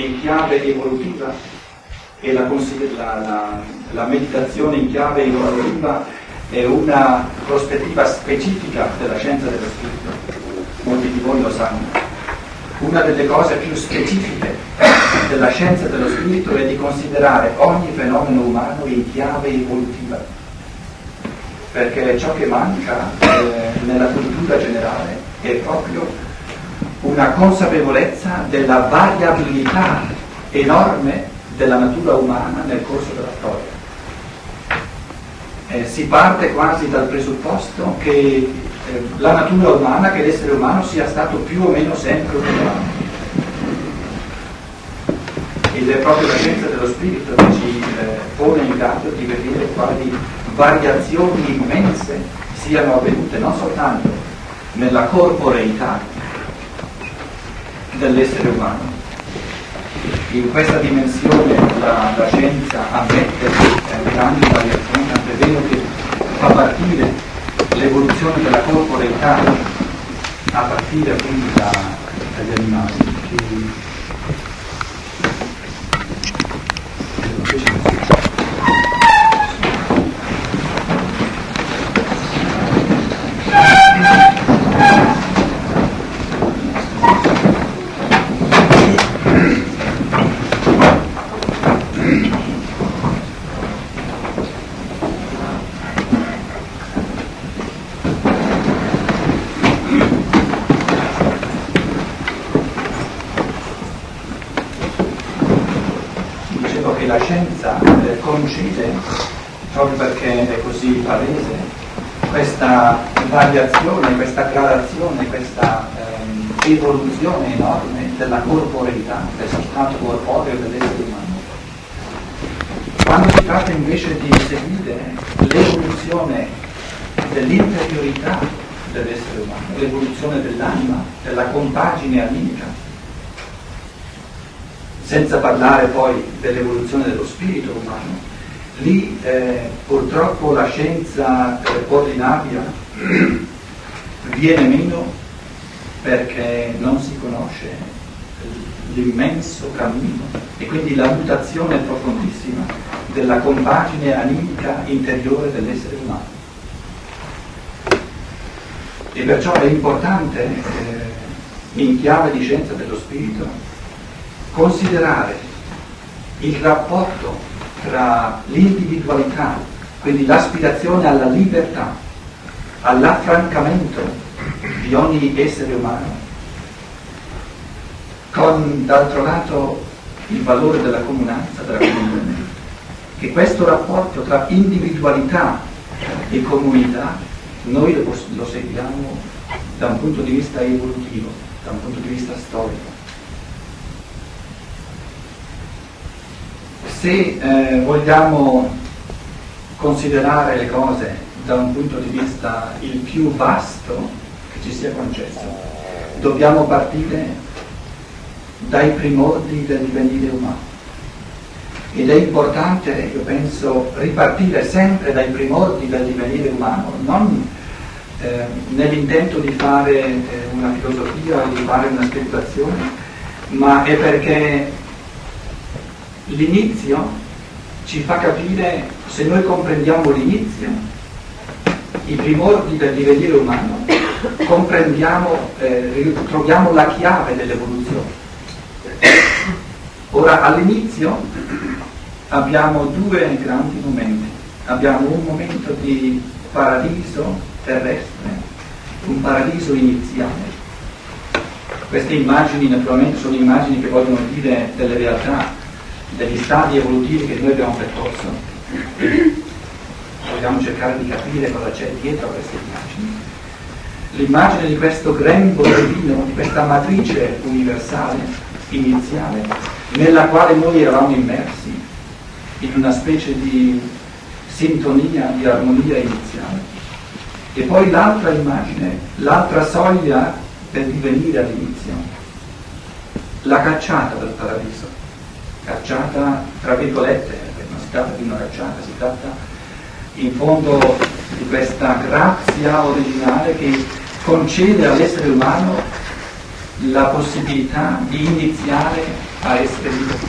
in chiave evolutiva e la, la, la, meditazione in chiave evolutiva è una prospettiva specifica della scienza dello spirito, molti di voi lo sanno. Una delle cose più specifiche della scienza dello spirito è di considerare ogni fenomeno umano in chiave evolutiva, perché ciò che manca eh, nella cultura generale è proprio una consapevolezza della variabilità enorme della natura umana nel corso della storia. Eh, si parte quasi dal presupposto che eh, la natura umana, che l'essere umano sia stato più o meno sempre umano. Ed è proprio la scienza dello spirito che ci eh, pone in grado di vedere quali variazioni immense siano avvenute non soltanto nella corporeità dell'essere umano, in questa dimensione la, la scienza ammette eh, grandi variazioni, tant'è vero che fa partire l'evoluzione della corporeità a partire quindi da, dagli animali. Variazione, questa gradazione, questa ehm, evoluzione enorme della corporeità, del sostrato corporeo dell'essere umano. Quando si tratta invece di seguire l'evoluzione dell'interiorità dell'essere umano, l'evoluzione dell'anima, della compagine animica, senza parlare poi dell'evoluzione dello spirito umano, lì eh, purtroppo la scienza eh, ordinaria viene meno perché non si conosce l'immenso cammino e quindi la mutazione profondissima della compagine animica interiore dell'essere umano. E perciò è importante, eh, in chiave di scienza dello spirito, considerare il rapporto tra l'individualità, quindi l'aspirazione alla libertà, all'affrancamento di ogni essere umano, con d'altro lato il valore della comunanza, della comunione, che questo rapporto tra individualità e comunità noi lo, lo seguiamo da un punto di vista evolutivo, da un punto di vista storico. Se eh, vogliamo considerare le cose da un punto di vista il più vasto che ci sia concesso. Dobbiamo partire dai primordi del divenire umano. Ed è importante, io penso, ripartire sempre dai primordi del divenire umano, non eh, nell'intento di fare eh, una filosofia di fare una speculazione, ma è perché l'inizio ci fa capire, se noi comprendiamo l'inizio, i primordi del divenire umano, comprendiamo, eh, troviamo la chiave dell'evoluzione. Ora all'inizio abbiamo due grandi momenti. Abbiamo un momento di paradiso terrestre, un paradiso iniziale. Queste immagini naturalmente sono immagini che vogliono dire delle realtà, degli stadi evolutivi che noi abbiamo percorso vogliamo cercare di capire cosa c'è dietro a queste immagini. L'immagine di questo grembo divino, di questa matrice universale, iniziale, nella quale noi eravamo immersi in una specie di sintonia, di armonia iniziale. E poi l'altra immagine, l'altra soglia per divenire all'inizio, la cacciata dal paradiso, cacciata tra virgolette, non si tratta di una cacciata, si tratta in fondo di questa grazia originale che concede all'essere umano la possibilità di iniziare a essere liberi.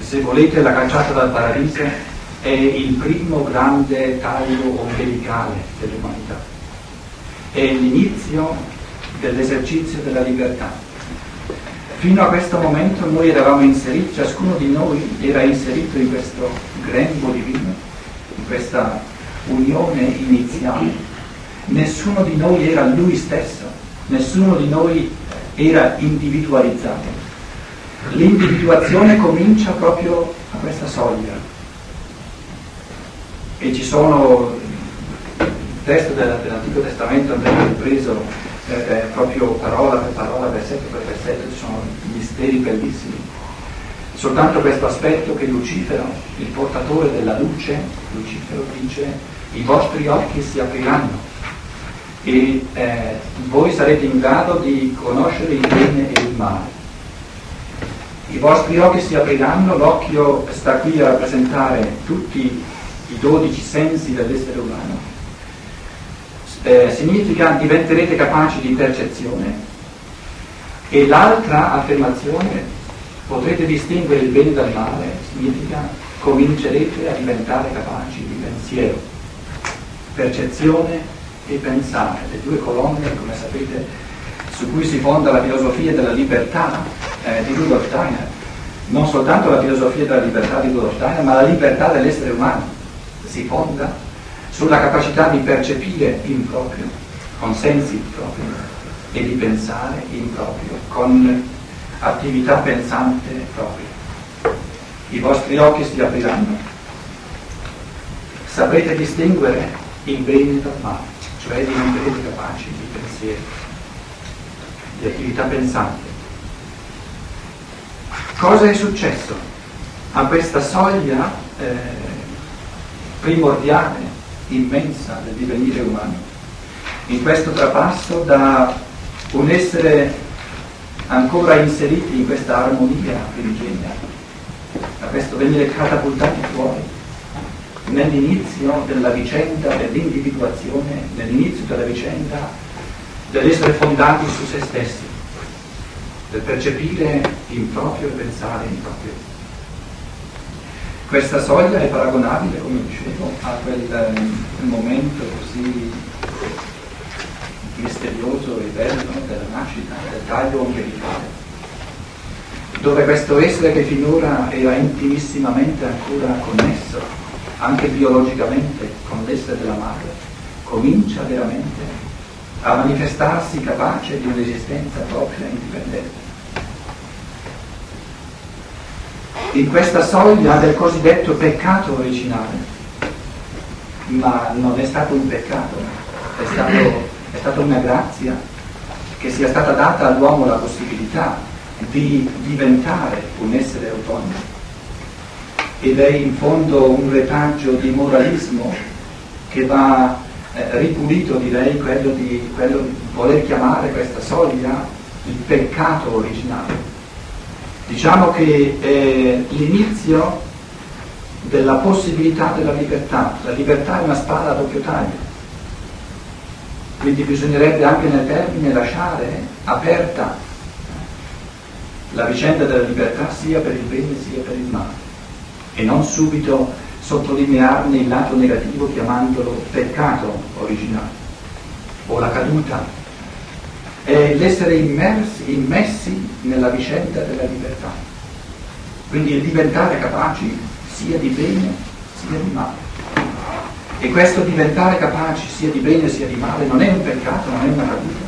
Se volete, la cacciata dal paradiso è il primo grande taglio ombelicale dell'umanità, è l'inizio dell'esercizio della libertà. Fino a questo momento noi eravamo inseriti, ciascuno di noi era inserito in questo grembo divino, in questa unione iniziale. Nessuno di noi era lui stesso, nessuno di noi era individualizzato. L'individuazione comincia proprio a questa soglia. E ci sono il testo dell'Antico Testamento andrebbe ripreso eh, eh, proprio parola per parola, versetto per versetto, ci sono misteri bellissimi. Soltanto questo aspetto che Lucifero, il portatore della luce, Lucifero dice i vostri occhi si apriranno e eh, voi sarete in grado di conoscere il bene e il male. I vostri occhi si apriranno, l'occhio sta qui a rappresentare tutti i dodici sensi dell'essere umano. Eh, significa diventerete capaci di percezione e l'altra affermazione potrete distinguere il bene dal male, significa comincerete a diventare capaci di pensiero. Percezione e pensare, le due colonne, come sapete, su cui si fonda la filosofia della libertà eh, di Rudolf Steiner. Non soltanto la filosofia della libertà di Rudolf Steiner, ma la libertà dell'essere umano. Si fonda sulla capacità di percepire in proprio, con sensi propri, e di pensare in proprio, con attività pensante propria. I vostri occhi si apriranno. Saprete distinguere il bene dal male, cioè diventerete capaci di pensiero, di attività pensante. Cosa è successo a questa soglia eh, primordiale, immensa del divenire umano? In questo trapasso da un essere ancora inseriti in questa armonia primigenia, a questo venire catapultati fuori nell'inizio della vicenda dell'individuazione, nell'inizio della vicenda dell'essere fondati su se stessi, del percepire in proprio e pensare in proprio. Questa soglia è paragonabile, come dicevo, a quel, quel eh, momento così misterioso e bello della nascita, del taglio ombelicale, dove questo essere che finora era intimissimamente ancora connesso anche biologicamente con l'essere della madre, comincia veramente a manifestarsi capace di un'esistenza propria e indipendente. In questa soglia del cosiddetto peccato originale, ma non è stato un peccato, è, stato, è stata una grazia che sia stata data all'uomo la possibilità di diventare un essere autonomo ed è in fondo un retaggio di moralismo che va eh, ripulito, direi, quello di, quello di voler chiamare questa soglia il peccato originale. Diciamo che è l'inizio della possibilità della libertà. La libertà è una spada a doppio taglio. Quindi bisognerebbe anche nel termine lasciare aperta la vicenda della libertà sia per il bene sia per il male e non subito sottolinearne il lato negativo chiamandolo peccato originale o la caduta. È l'essere immersi, immessi nella vicenda della libertà. Quindi diventare capaci sia di bene sia di male. E questo diventare capaci sia di bene sia di male non è un peccato, non è una caduta,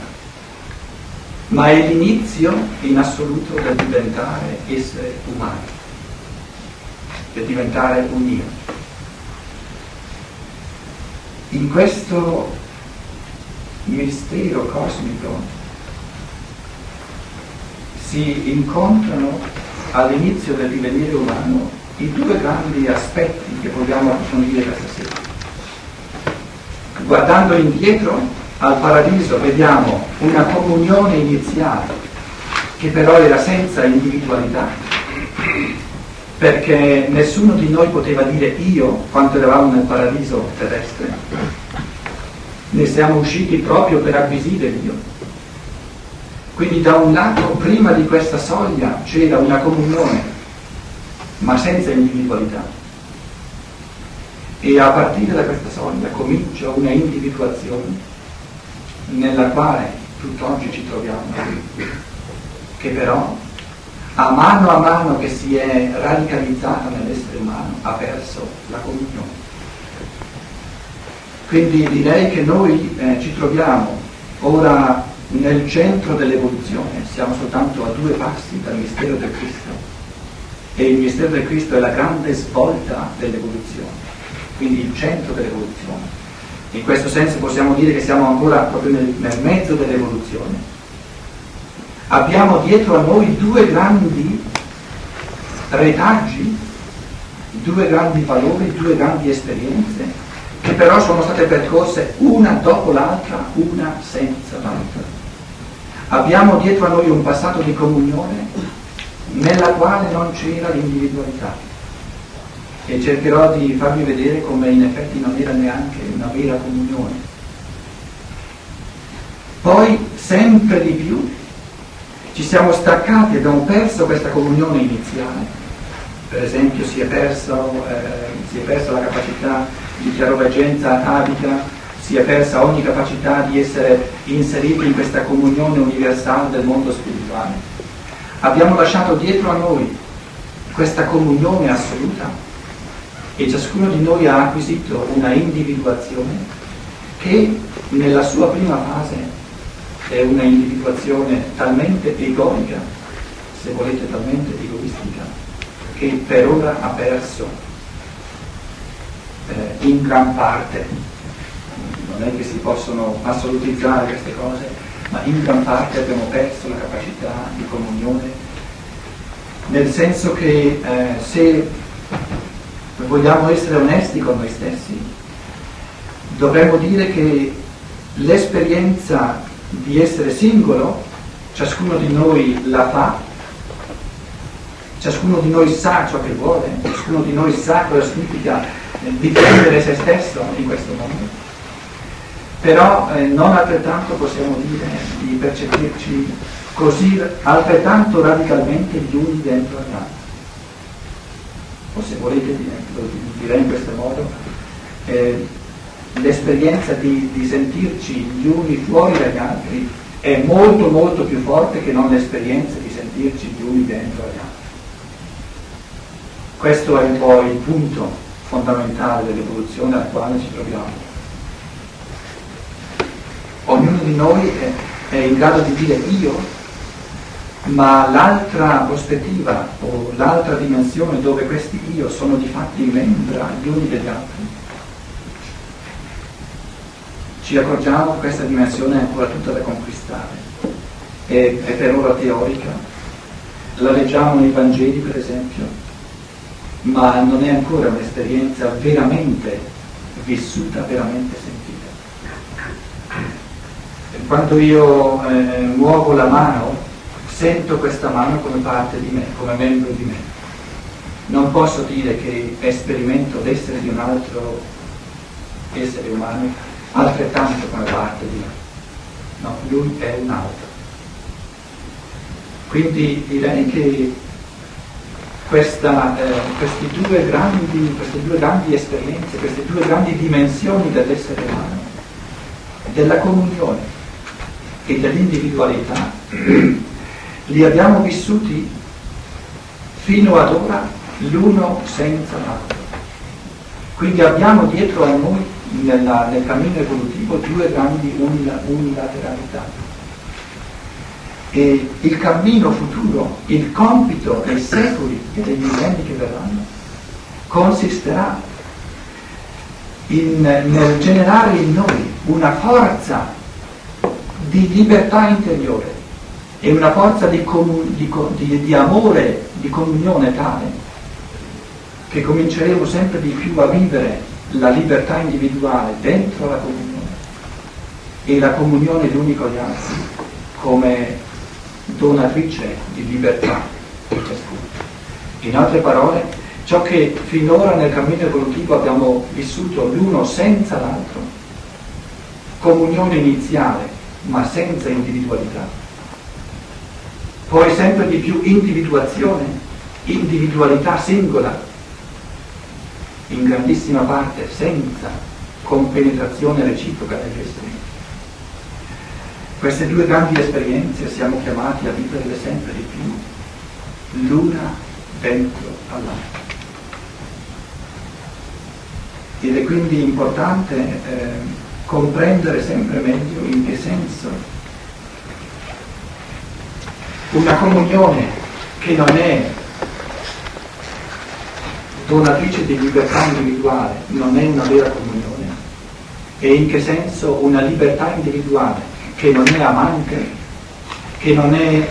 ma è l'inizio in assoluto del diventare essere umani per diventare un Dio. In questo mistero cosmico si incontrano all'inizio del divenire umano i due grandi aspetti che vogliamo approfondire questa sera. Guardando indietro al paradiso vediamo una comunione iniziale che però era senza individualità perché nessuno di noi poteva dire io quando eravamo nel paradiso terrestre. Ne siamo usciti proprio per acquisire Dio. Quindi da un lato, prima di questa soglia c'era una comunione, ma senza individualità. E a partire da questa soglia comincia una individuazione nella quale tutt'oggi ci troviamo, che però a mano a mano che si è radicalizzata nell'essere umano ha perso la comunione. Quindi direi che noi eh, ci troviamo ora nel centro dell'evoluzione, siamo soltanto a due passi dal mistero del Cristo e il mistero del Cristo è la grande svolta dell'evoluzione, quindi il centro dell'evoluzione. In questo senso possiamo dire che siamo ancora proprio nel, nel mezzo dell'evoluzione. Abbiamo dietro a noi due grandi retaggi, due grandi valori, due grandi esperienze che però sono state percorse una dopo l'altra, una senza l'altra. Abbiamo dietro a noi un passato di comunione nella quale non c'era l'individualità e cercherò di farvi vedere come in effetti non era neanche una vera comunione. Poi sempre di più ci siamo staccati, abbiamo perso questa comunione iniziale, per esempio si è, perso, eh, si è persa la capacità di chiaroveggenza atavica si è persa ogni capacità di essere inseriti in questa comunione universale del mondo spirituale. Abbiamo lasciato dietro a noi questa comunione assoluta e ciascuno di noi ha acquisito una individuazione che nella sua prima fase è una individuazione talmente egoica, se volete talmente egoistica, che per ora ha perso eh, in gran parte non è che si possono assolutizzare queste cose, ma in gran parte abbiamo perso la capacità di comunione, nel senso che eh, se vogliamo essere onesti con noi stessi, dovremmo dire che l'esperienza di essere singolo, ciascuno di noi la fa, ciascuno di noi sa ciò che vuole, ciascuno di noi sa cosa significa difendere se stesso in questo mondo però eh, non altrettanto possiamo dire di percepirci così altrettanto radicalmente gli uni dentro gli altri. O se volete, direi in questo modo, eh, l'esperienza di, di sentirci gli uni fuori dagli altri è molto molto più forte che non l'esperienza di sentirci gli uni dentro agli altri. Questo è un po' il punto fondamentale dell'evoluzione al quale ci troviamo ognuno di noi è, è in grado di dire io, ma l'altra prospettiva o l'altra dimensione dove questi io sono di fatti membra gli uni degli altri, ci accorgiamo che questa dimensione è ancora tutta da conquistare, è, è per ora teorica, la leggiamo nei Vangeli per esempio, ma non è ancora un'esperienza veramente vissuta, veramente sentita quando io eh, muovo la mano, sento questa mano come parte di me, come membro di me. Non posso dire che esperimento l'essere di un altro essere umano altrettanto come parte di me. No, lui è un altro. Quindi direi che questa, eh, due grandi, queste due grandi esperienze, queste due grandi dimensioni dell'essere umano, della comunione e dell'individualità li abbiamo vissuti fino ad ora l'uno senza l'altro. Quindi abbiamo dietro a noi nella, nel cammino evolutivo due grandi unilateralità. E il cammino futuro, il compito dei secoli e dei millenni che verranno, consisterà in, nel generare in noi una forza di libertà interiore e una forza di, comun- di, di, di amore, di comunione tale che cominceremo sempre di più a vivere la libertà individuale dentro la comunione e la comunione l'uni con gli altri come donatrice di libertà per ciascuno. In altre parole, ciò che finora nel cammino evolutivo abbiamo vissuto l'uno senza l'altro, comunione iniziale ma senza individualità, poi sempre di più individuazione, individualità singola, in grandissima parte senza compenetrazione reciproca degli estremi. Queste due grandi esperienze siamo chiamati a viverle sempre di più, l'una dentro all'altra. Ed è quindi importante eh, comprendere sempre meglio in che senso una comunione che non è donatrice di libertà individuale, non è una vera comunione, e in che senso una libertà individuale che non è amante, che non è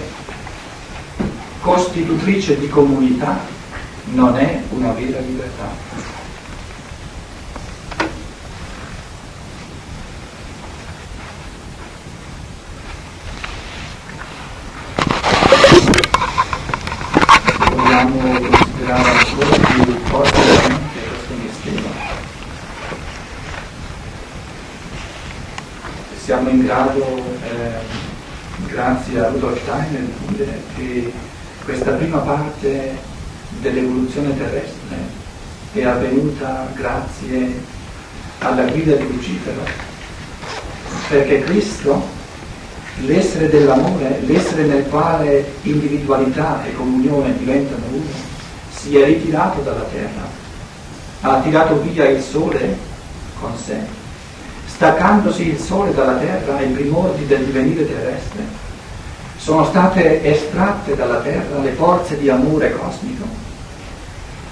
costitutrice di comunità, non è una vera libertà. In grado, eh, grazie a Rudolf Steiner, di dire che questa prima parte dell'evoluzione terrestre è avvenuta grazie alla guida di Lucifero, perché Cristo, l'essere dell'amore, l'essere nel quale individualità e comunione diventano uno, si è ritirato dalla terra, ha tirato via il sole con sé staccandosi il sole dalla terra ai primordi del divenire terrestre, sono state estratte dalla terra le forze di amore cosmico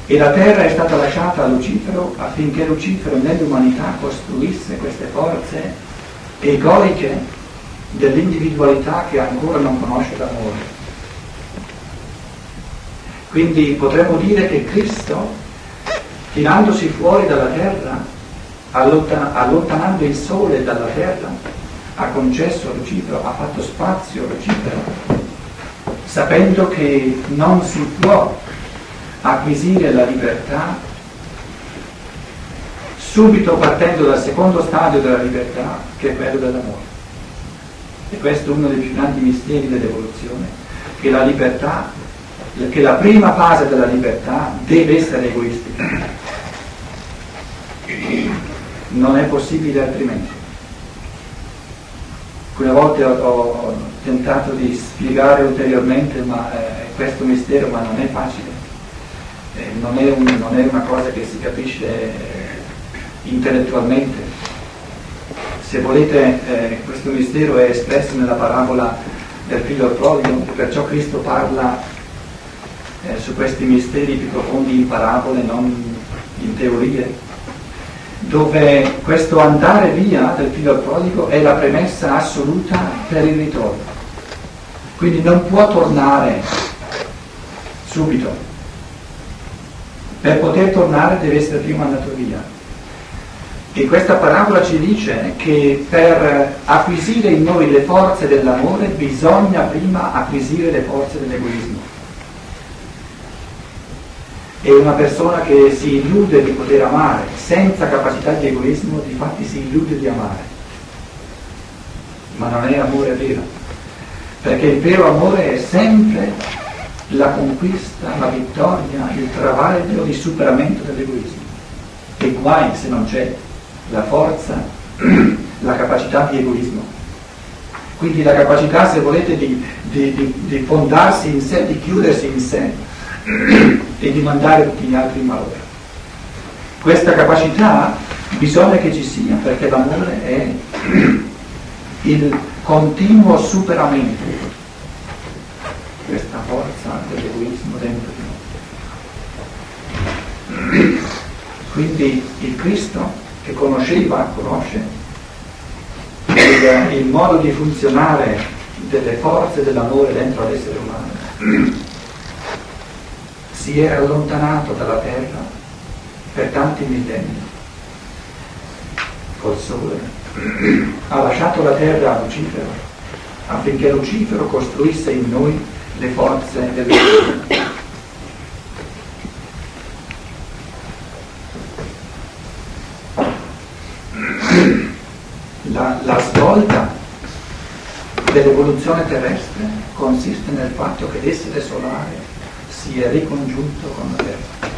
e la terra è stata lasciata a Lucifero affinché Lucifero nell'umanità costruisse queste forze egoiche dell'individualità che ancora non conosce l'amore. Quindi potremmo dire che Cristo, tirandosi fuori dalla terra, allontanando il sole dalla terra, ha concesso Lucifero, ha fatto spazio Lucifero, sapendo che non si può acquisire la libertà subito partendo dal secondo stadio della libertà, che è quello dell'amore. E questo è uno dei più grandi misteri dell'evoluzione, che la libertà, che la prima fase della libertà deve essere egoistica non è possibile altrimenti. Alcune volte ho, ho tentato di spiegare ulteriormente ma, eh, questo mistero, ma non è facile, eh, non, è un, non, è una cosa che si capisce eh, intellettualmente. Se volete, eh, questo mistero è espresso nella parabola del figlio prodigo, perciò Cristo parla eh, su questi misteri più profondi in parabole, non in teorie dove questo andare via del figlio prodigo è la premessa assoluta per il ritorno. Quindi non può tornare subito. Per poter tornare deve essere prima andato via. E questa parabola ci dice che per acquisire in noi le forze dell'amore bisogna prima acquisire le forze dell'egoismo è una persona che si illude di poter amare senza capacità di egoismo, di fatti si illude di amare. Ma non è amore vero, perché il vero amore è sempre la conquista, la vittoria, il travaglio di superamento dell'egoismo. E guai se non c'è la forza, la capacità di egoismo. Quindi la capacità, se volete, di, di, di, di fondarsi in sé, di chiudersi in sé, e di mandare tutti gli altri in malore. Questa capacità bisogna che ci sia perché l'amore è il continuo superamento questa forza dell'egoismo dentro di noi. Quindi il Cristo che conosceva, conosce il, il modo di funzionare delle forze dell'amore dentro all'essere umano si è allontanato dalla terra per tanti millenni col sole. Ha lasciato la terra a Lucifero affinché Lucifero costruisse in noi le forze del mondo. La, la svolta dell'evoluzione terrestre consiste nel fatto che l'essere solare si è ricongiunto con la Terra.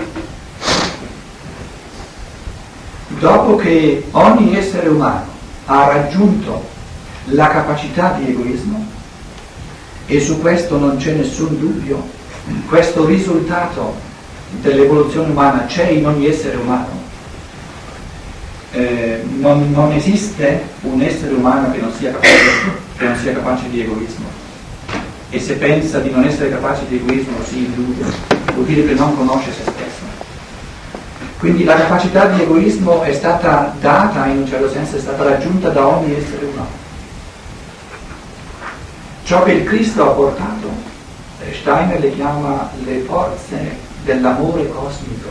Dopo che ogni essere umano ha raggiunto la capacità di egoismo, e su questo non c'è nessun dubbio, questo risultato dell'evoluzione umana c'è in ogni essere umano, eh, non, non, esiste un essere umano che non, capace, che non, sia capace, di egoismo. E se pensa di non essere capace di egoismo si illude, vuol dire che non conosce se stesso. Quindi la capacità di egoismo è stata data, in un certo senso, è stata raggiunta da ogni essere umano. Ciò che il Cristo ha portato, Steiner le chiama le forze dell'amore cosmico,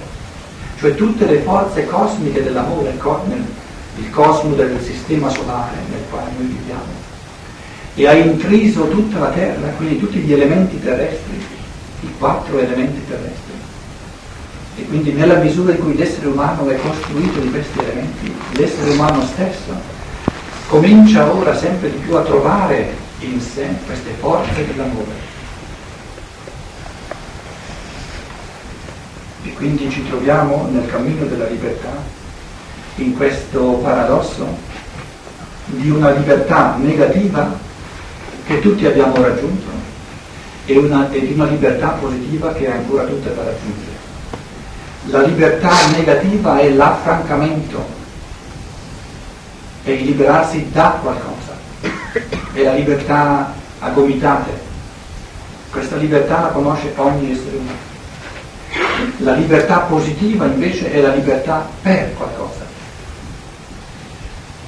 cioè tutte le forze cosmiche dell'amore, il cosmo del sistema solare nel quale noi viviamo, e ha intriso tutta la Terra, quindi tutti gli elementi terrestri, i quattro elementi terrestri. E quindi nella misura in cui l'essere umano è costruito di questi elementi, l'essere umano stesso comincia ora sempre di più a trovare in sé queste forze dell'amore E quindi ci troviamo nel cammino della libertà, in questo paradosso di una libertà negativa che tutti abbiamo raggiunto e, una, e di una libertà positiva che è ancora tutta da raggiungere. La libertà negativa è l'affrancamento, è il liberarsi da qualcosa, è la libertà a gomitate. Questa libertà la conosce ogni essere umano. La libertà positiva invece è la libertà per qualcosa,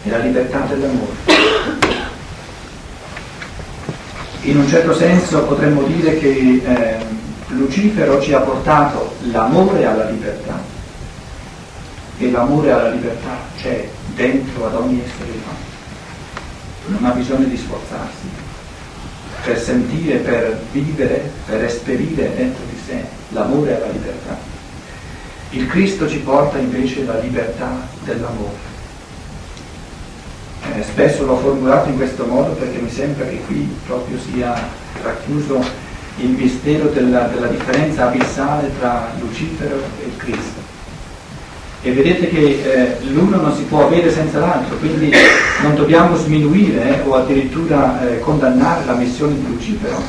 è la libertà dell'amore. In un certo senso potremmo dire che eh, Lucifero ci ha portato l'amore alla libertà e l'amore alla libertà c'è dentro ad ogni essere umano. Non ha bisogno di sforzarsi per sentire, per vivere, per esperire dentro di sé l'amore alla libertà. Il Cristo ci porta invece la libertà dell'amore. Eh, spesso l'ho formulato in questo modo perché mi sembra che qui proprio sia racchiuso il mistero della, della differenza abissale tra Lucifero e Cristo. E vedete che eh, l'uno non si può avere senza l'altro, quindi non dobbiamo sminuire eh, o addirittura eh, condannare la missione di Lucifero,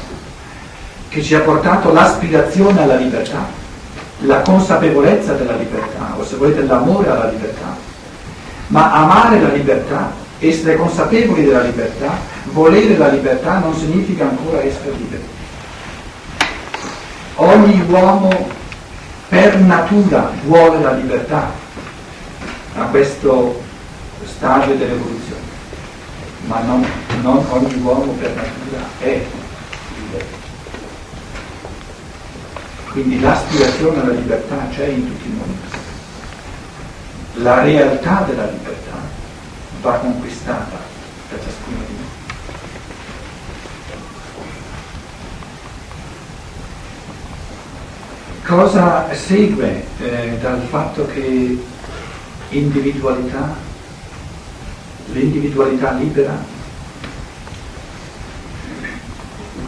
che ci ha portato l'aspirazione alla libertà, la consapevolezza della libertà, o se volete l'amore alla libertà. Ma amare la libertà, essere consapevoli della libertà, volere la libertà non significa ancora essere liberi. Ogni uomo per natura vuole la libertà a questo stadio dell'evoluzione, ma non, non ogni uomo per natura è Quindi l'aspirazione alla libertà c'è in tutti noi. La realtà della libertà va conquistata da ciascuno di noi. Cosa segue eh, dal fatto che individualità, l'individualità libera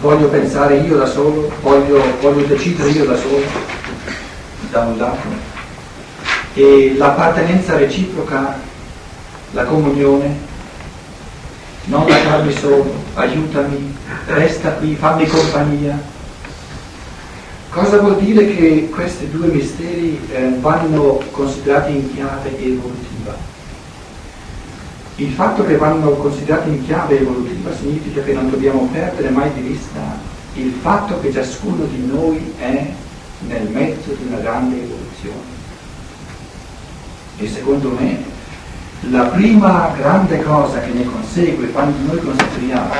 voglio pensare io da solo, voglio, voglio decidere io da solo, da un lato, e l'appartenenza reciproca, la comunione, non lasciarmi solo, aiutami, resta qui, fammi compagnia. Cosa vuol dire che questi due misteri eh, vanno considerati in chiave evolutiva? Il fatto che vanno considerati in chiave evolutiva significa che non dobbiamo perdere mai di vista il fatto che ciascuno di noi è nel mezzo di una grande evoluzione. E secondo me la prima grande cosa che ne consegue quando noi consideriamo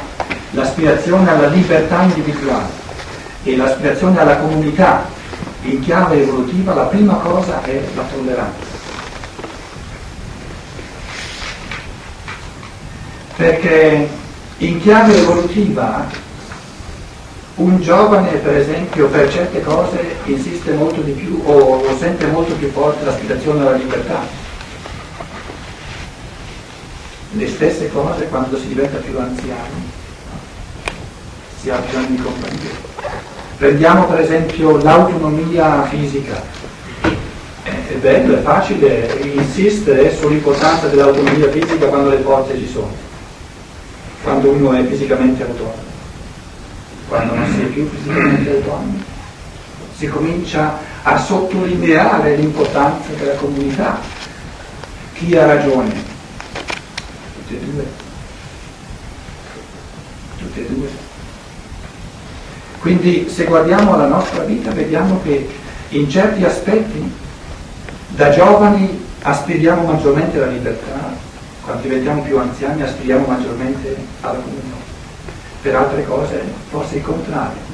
l'aspirazione alla libertà individuale e l'aspirazione alla comunità in chiave evolutiva, la prima cosa è la tolleranza. perché in chiave evolutiva un giovane per esempio per certe cose insiste molto di più o, o sente molto più forte l'aspirazione alla libertà. Le stesse cose quando si diventa più anziani. si ha bisogno di compagnia. Prendiamo per esempio l'autonomia fisica. È bello, è facile insistere sull'importanza dell'autonomia fisica quando le forze ci sono, quando uno è fisicamente autonomo. Quando non si è più fisicamente autonomo, si comincia a sottolineare l'importanza della comunità. Chi ha ragione? Tutti e due. Tutti e due. Quindi se guardiamo la nostra vita vediamo che in certi aspetti da giovani aspiriamo maggiormente alla libertà, quando diventiamo più anziani aspiriamo maggiormente alla comunione. Per altre cose forse il contrario